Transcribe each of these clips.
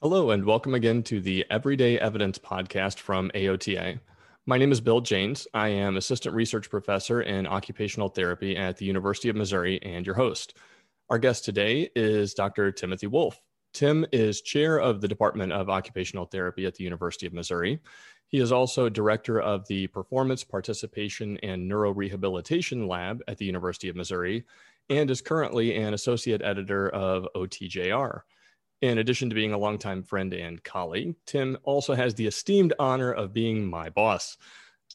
Hello, and welcome again to the Everyday Evidence podcast from AOTA. My name is Bill Janes. I am Assistant Research Professor in Occupational Therapy at the University of Missouri and your host. Our guest today is Dr. Timothy Wolf. Tim is chair of the Department of Occupational Therapy at the University of Missouri. He is also director of the Performance, Participation, and Neurorehabilitation Lab at the University of Missouri and is currently an associate editor of OTJR. In addition to being a longtime friend and colleague, Tim also has the esteemed honor of being my boss.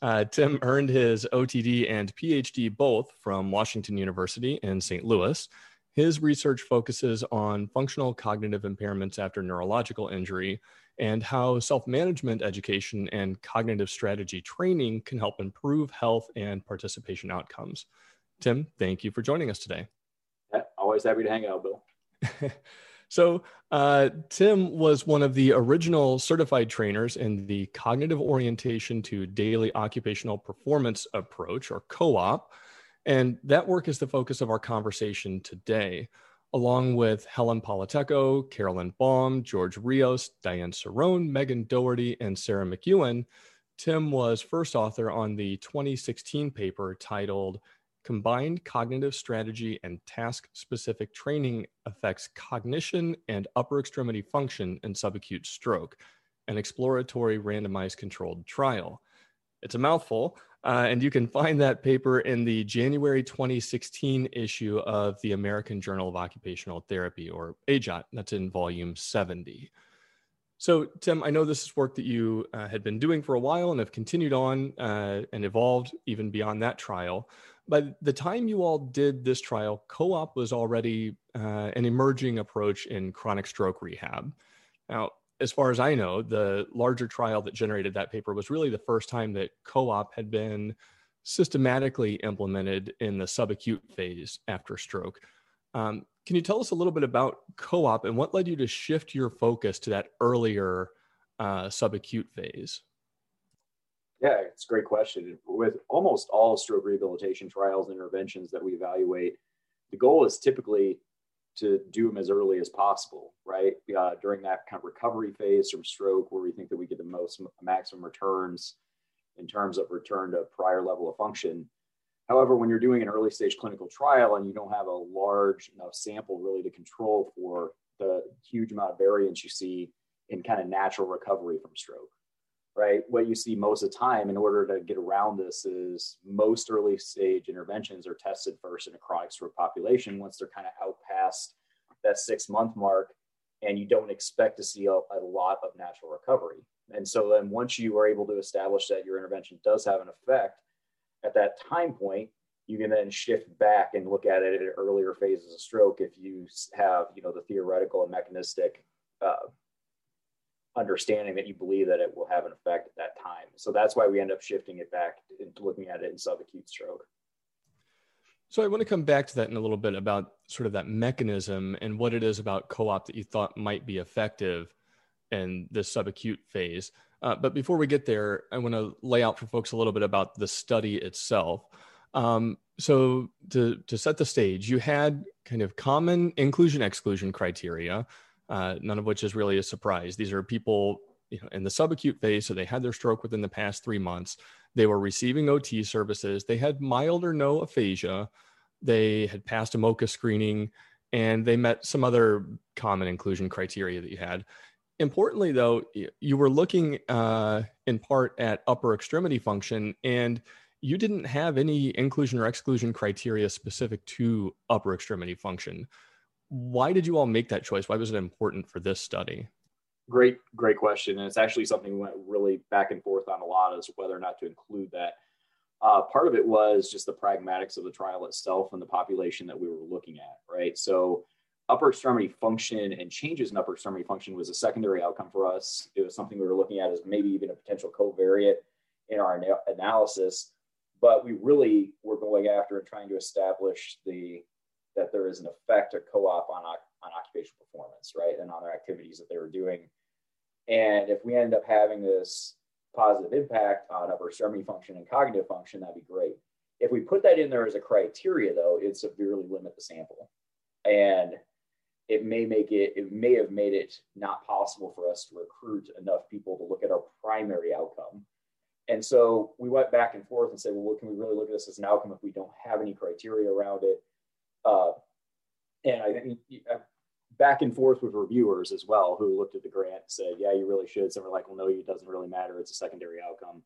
Uh, Tim earned his OTD and PhD both from Washington University in St. Louis. His research focuses on functional cognitive impairments after neurological injury and how self management education and cognitive strategy training can help improve health and participation outcomes. Tim, thank you for joining us today. Always happy to hang out, Bill. So, uh, Tim was one of the original certified trainers in the cognitive orientation to daily occupational performance approach, or COOP. And that work is the focus of our conversation today, along with Helen Polatajko, Carolyn Baum, George Rios, Diane Cirone, Megan Doherty, and Sarah McEwen. Tim was first author on the 2016 paper titled combined cognitive strategy and task specific training affects cognition and upper extremity function in subacute stroke, an exploratory randomized controlled trial. It's a mouthful, uh, and you can find that paper in the January 2016 issue of the American Journal of Occupational Therapy, or AJOT. That's in volume 70. So, Tim, I know this is work that you uh, had been doing for a while and have continued on uh, and evolved even beyond that trial by the time you all did this trial, co-op was already uh, an emerging approach in chronic stroke rehab. Now, as far as I know, the larger trial that generated that paper was really the first time that co-op had been systematically implemented in the subacute phase after stroke. Um, can you tell us a little bit about co-op and what led you to shift your focus to that earlier uh, subacute phase? Yeah, it's a great question. With almost all stroke rehabilitation trials and interventions that we evaluate, the goal is typically to do them as early as possible, right? Uh, during that kind of recovery phase from stroke, where we think that we get the most maximum returns in terms of return to prior level of function. However, when you're doing an early stage clinical trial and you don't have a large enough sample really to control for the huge amount of variance you see in kind of natural recovery from stroke, right? What you see most of the time in order to get around this is most early stage interventions are tested first in a chronic stroke population once they're kind of out past that six month mark and you don't expect to see a, a, lot of natural recovery. And so then once you are able to establish that your intervention does have an effect at that time point, you can then shift back and look at it at earlier phases of stroke if you have, you know, the theoretical and mechanistic uh, understanding that you believe that it will have an effect at that time. So that's why we end up shifting it back into looking at it in subacute stroke. So I want to come back to that in a little bit about sort of that mechanism and what it is about co-op that you thought might be effective in this subacute phase. Uh, but before we get there, I want to lay out for folks a little bit about the study itself. Um, so to to set the stage, you had kind of common inclusion exclusion criteria uh, none of which is really a surprise. These are people you know, in the subacute phase, so they had their stroke within the past three months. They were receiving OT services. They had mild or no aphasia. They had passed a MOCA screening, and they met some other common inclusion criteria that you had. Importantly, though, you were looking uh, in part at upper extremity function, and you didn't have any inclusion or exclusion criteria specific to upper extremity function why did you all make that choice? Why was it important for this study? Great, great question. And it's actually something we went really back and forth on a lot as whether or not to include that. Uh, part of it was just the pragmatics of the trial itself and the population that we were looking at, right? So, upper extremity function and changes in upper extremity function was a secondary outcome for us. It was something we were looking at as maybe even a potential covariate in our analysis, but we really were going after and trying to establish the that there is an effect of co-op on, on occupational performance, right? And on their activities that they were doing. And if we end up having this positive impact on upper extremity function and cognitive function, that'd be great. If we put that in there as a criteria, though, it severely limit the sample. And it may make it it may have made it not possible for us to recruit enough people to look at our primary outcome and so we went back and forth and said well what can we really look at this as an outcome if we don't have any criteria around it uh, and i think back and forth with reviewers as well who looked at the grant and said yeah you really should some were like well no it doesn't really matter it's a secondary outcome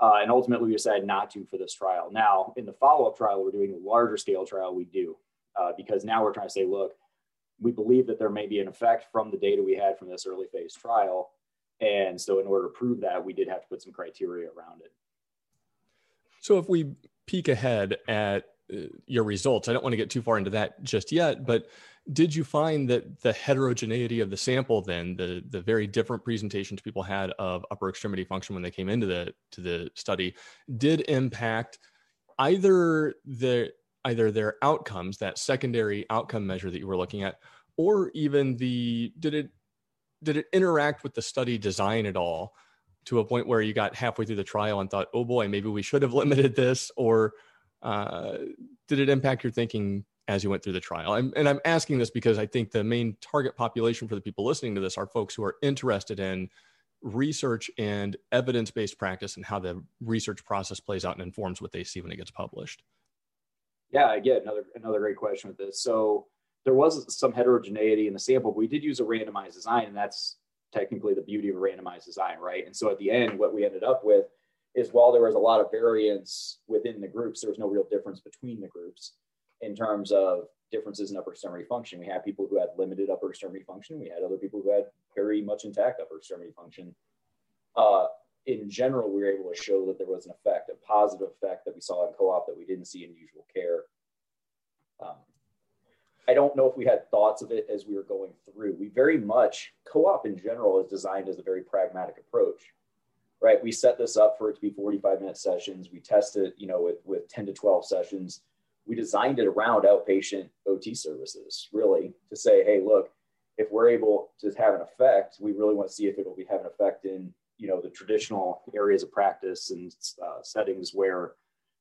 uh, and ultimately we decided not to for this trial now in the follow-up trial we're doing a larger scale trial we do uh, because now we're trying to say look we believe that there may be an effect from the data we had from this early phase trial. And so, in order to prove that, we did have to put some criteria around it. So, if we peek ahead at your results, I don't want to get too far into that just yet, but did you find that the heterogeneity of the sample, then the the very different presentations people had of upper extremity function when they came into the to the study, did impact either the either their outcomes, that secondary outcome measure that you were looking at, or even the did it did it interact with the study design at all to a point where you got halfway through the trial and thought, oh boy, maybe we should have limited this, or uh, did it impact your thinking as you went through the trial? I'm, and I'm asking this because I think the main target population for the people listening to this are folks who are interested in research and evidence based practice and how the research process plays out and informs what they see when it gets published. Yeah, again, another another great question with this. So there was some heterogeneity in the sample, but we did use a randomized design, and that's technically the beauty of a randomized design, right? And so at the end, what we ended up with is while there was a lot of variance within the groups, there was no real difference between the groups in terms of differences in upper extremity function. We had people who had limited upper extremity function. We had other people who had very much intact upper extremity function. Uh, in general, we were able to show that there was an effect, a positive effect that we saw in co-op that we didn't see in usual care. Um, I don't know if we had thoughts of it as we were going through. We very much co-op in general is designed as a very pragmatic approach, right? We set this up for it to be 45 minute sessions. We tested, you know, with, with 10 to 12 sessions. We designed it around outpatient OT services, really, to say, hey, look, if we're able to have an effect, we really want to see if it'll be have an effect in you know the traditional areas of practice and uh, settings where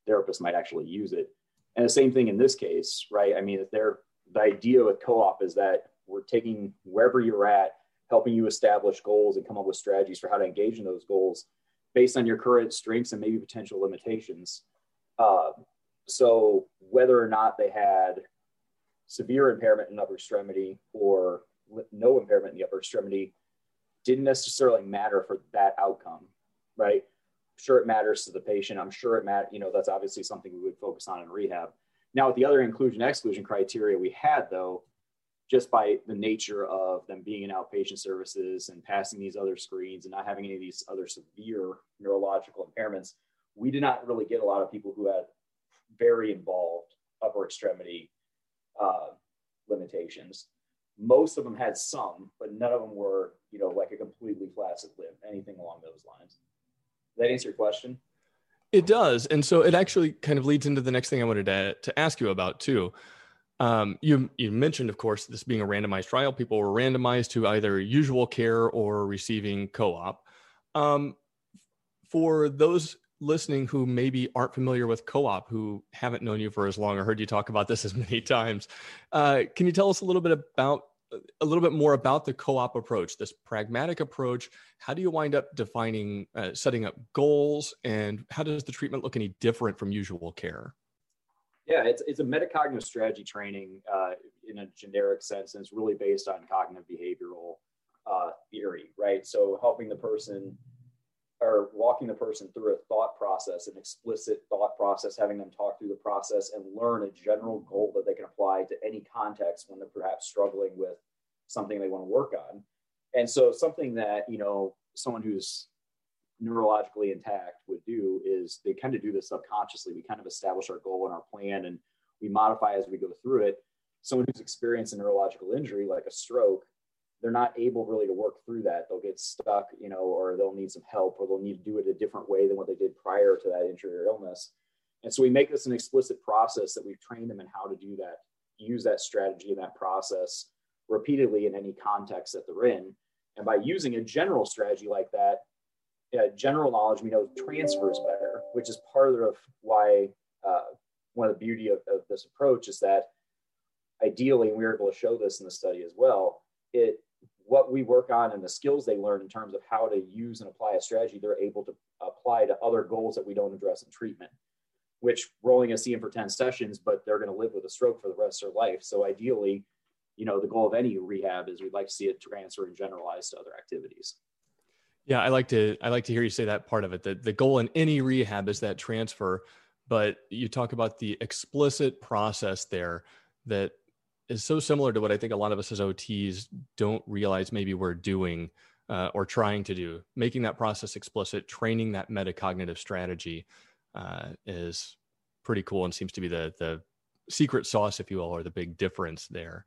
therapists might actually use it and the same thing in this case right i mean they're the idea with co-op is that we're taking wherever you're at helping you establish goals and come up with strategies for how to engage in those goals based on your current strengths and maybe potential limitations uh, so whether or not they had severe impairment in upper extremity or no impairment in the upper extremity didn't necessarily matter for that outcome, right? Sure, it matters to the patient. I'm sure it matters. You know, that's obviously something we would focus on in rehab. Now, with the other inclusion exclusion criteria we had, though, just by the nature of them being in outpatient services and passing these other screens and not having any of these other severe neurological impairments, we did not really get a lot of people who had very involved upper extremity uh, limitations most of them had some, but none of them were, you know, like a completely flaccid limb, anything along those lines. Does that answer your question? It does. And so it actually kind of leads into the next thing I wanted to, to ask you about too. Um, you, you mentioned, of course, this being a randomized trial. People were randomized to either usual care or receiving co op. Um, for those listening who maybe aren't familiar with co-op who haven't known you for as long or heard you talk about this as many times uh, can you tell us a little bit about a little bit more about the co-op approach this pragmatic approach how do you wind up defining uh, setting up goals and how does the treatment look any different from usual care yeah it's, it's a metacognitive strategy training uh, in a generic sense and it's really based on cognitive behavioral uh, theory right so helping the person or walking the person through a thought process, an explicit thought process, having them talk through the process and learn a general goal that they can apply to any context when they're perhaps struggling with something they want to work on. And so something that, you know, someone who's neurologically intact would do is they kind of do this subconsciously. We kind of establish our goal and our plan and we modify as we go through it. Someone who's experienced a neurological injury like a stroke they're not able really to work through that. They'll get stuck, you know, or they'll need some help, or they'll need to do it a different way than what they did prior to that injury or illness. And so we make this an explicit process that we've trained them in how to do that, use that strategy and that process repeatedly in any context that they're in. And by using a general strategy like that, uh, general knowledge we know transfers better, which is part of why uh, one of the beauty of, of this approach is that ideally, we were able to show this in the study as well, it what we work on and the skills they learn in terms of how to use and apply a strategy, they're able to apply to other goals that we don't address in treatment, which we're only going to see them for 10 sessions, but they're going to live with a stroke for the rest of their life. So ideally, you know, the goal of any rehab is we'd like to see it transfer and generalize to other activities. Yeah, I like to I like to hear you say that part of it. That the goal in any rehab is that transfer, but you talk about the explicit process there that is so similar to what I think a lot of us as OTs don't realize maybe we're doing uh, or trying to do. Making that process explicit, training that metacognitive strategy uh, is pretty cool and seems to be the the secret sauce, if you will, or the big difference there.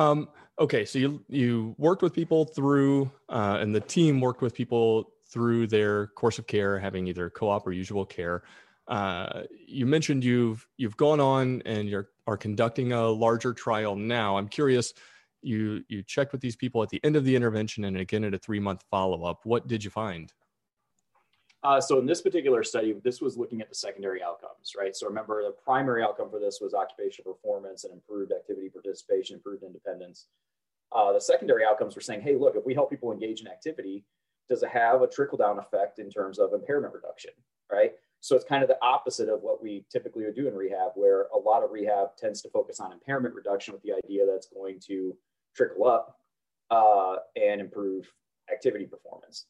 Um, okay, so you you worked with people through, uh, and the team worked with people through their course of care, having either co-op or usual care. Uh, you mentioned you've you've gone on and you're are conducting a larger trial now. I'm curious. You you checked with these people at the end of the intervention and again at a three month follow up. What did you find? Uh, so in this particular study, this was looking at the secondary outcomes, right? So remember, the primary outcome for this was occupational performance and improved activity participation, improved independence. Uh, the secondary outcomes were saying, hey, look, if we help people engage in activity, does it have a trickle down effect in terms of impairment reduction, right? So it's kind of the opposite of what we typically would do in rehab, where a lot of rehab tends to focus on impairment reduction with the idea that's going to trickle up uh, and improve activity performance.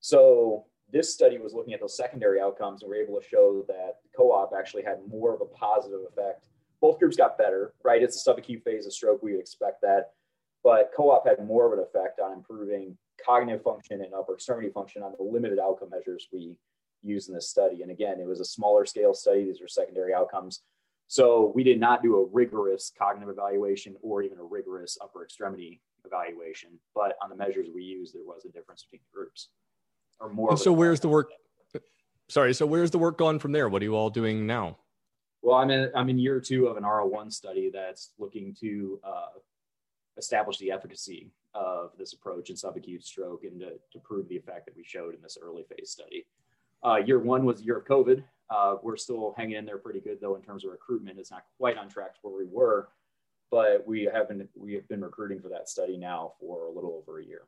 So this study was looking at those secondary outcomes, and we are able to show that co-op actually had more of a positive effect. Both groups got better, right? It's a subacute phase of stroke; we would expect that, but co-op had more of an effect on improving cognitive function and upper extremity function on the limited outcome measures we used in this study. And again, it was a smaller scale study. These are secondary outcomes. So we did not do a rigorous cognitive evaluation or even a rigorous upper extremity evaluation. But on the measures we used, there was a difference between the groups or more. so where's the work? Sorry. So where's the work gone from there? What are you all doing now? Well, I'm in, I'm in year two of an R01 study that's looking to uh, establish the efficacy of this approach in subacute stroke and to, to prove the effect that we showed in this early phase study. Uh, year one was the year of COVID. Uh, we're still hanging in there pretty good though in terms of recruitment. It's not quite on track to where we were, but we have been we have been recruiting for that study now for a little over a year.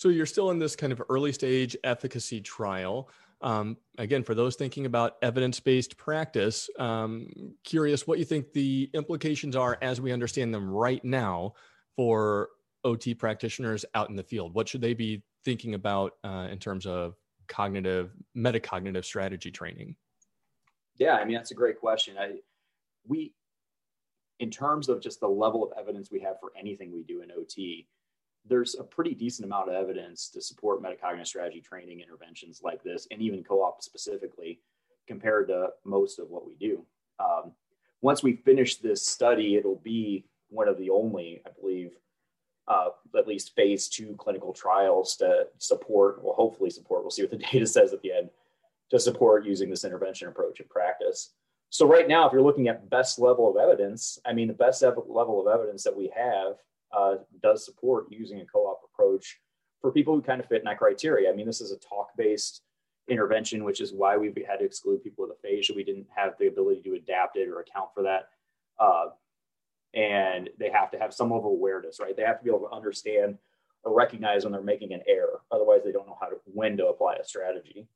So you're still in this kind of early stage efficacy trial. Um, again, for those thinking about evidence-based practice, um, curious what you think the implications are as we understand them right now for OT practitioners out in the field. What should they be thinking about uh, in terms of cognitive metacognitive strategy training? Yeah, I mean that's a great question. I we in terms of just the level of evidence we have for anything we do in OT, there's a pretty decent amount of evidence to support metacognitive strategy training interventions like this, and even co-op specifically, compared to most of what we do. Um, once we finish this study, it'll be one of the only, I believe, uh, at least phase two clinical trials to support, well, hopefully support, we'll see what the data says at the end, to support using this intervention approach in practice. So right now, if you're looking at best level of evidence, I mean, the best level of evidence that we have uh, does support using a co-op approach for people who kind of fit in that criteria. I mean, this is a talk-based intervention, which is why we've had to exclude people with aphasia. We didn't have the ability to adapt it or account for that. Uh, and they have to have some level of awareness, right? They have to be able to understand or recognize when they're making an error. Otherwise, they don't know how to when to apply a strategy.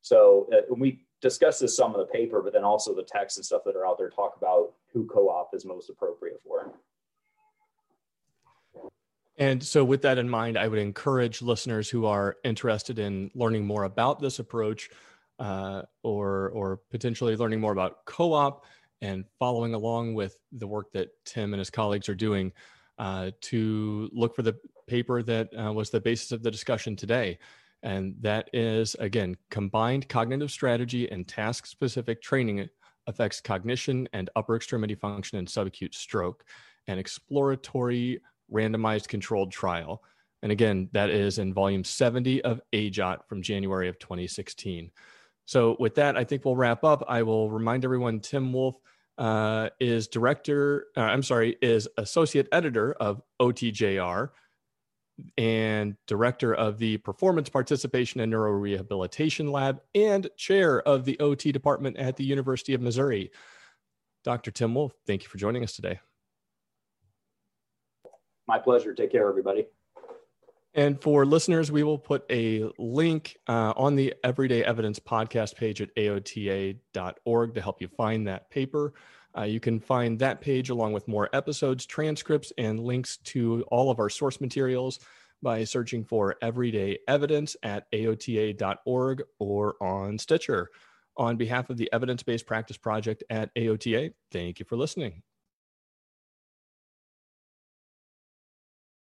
So uh, we discuss this some of the paper, but then also the text and stuff that are out there talk about who co-op is most appropriate for. And so, with that in mind, I would encourage listeners who are interested in learning more about this approach, uh, or or potentially learning more about co-op and following along with the work that Tim and his colleagues are doing uh, to look for the paper that uh, was the basis of the discussion today. And that is, again, combined cognitive strategy and task specific training affects cognition and upper extremity function in subacute stroke, an exploratory randomized controlled trial. And again, that is in volume 70 of AJOT from January of 2016. So, with that, I think we'll wrap up. I will remind everyone Tim Wolf uh, is director, uh, I'm sorry, is associate editor of OTJR and director of the Performance Participation and Neurorehabilitation Lab and chair of the OT department at the University of Missouri. Dr. Tim Wolf, thank you for joining us today. My pleasure. Take care, everybody. And for listeners, we will put a link uh, on the Everyday Evidence podcast page at aota.org to help you find that paper. Uh, you can find that page along with more episodes, transcripts, and links to all of our source materials by searching for Everyday Evidence at aota.org or on Stitcher. On behalf of the Evidence Based Practice Project at AOTA, thank you for listening.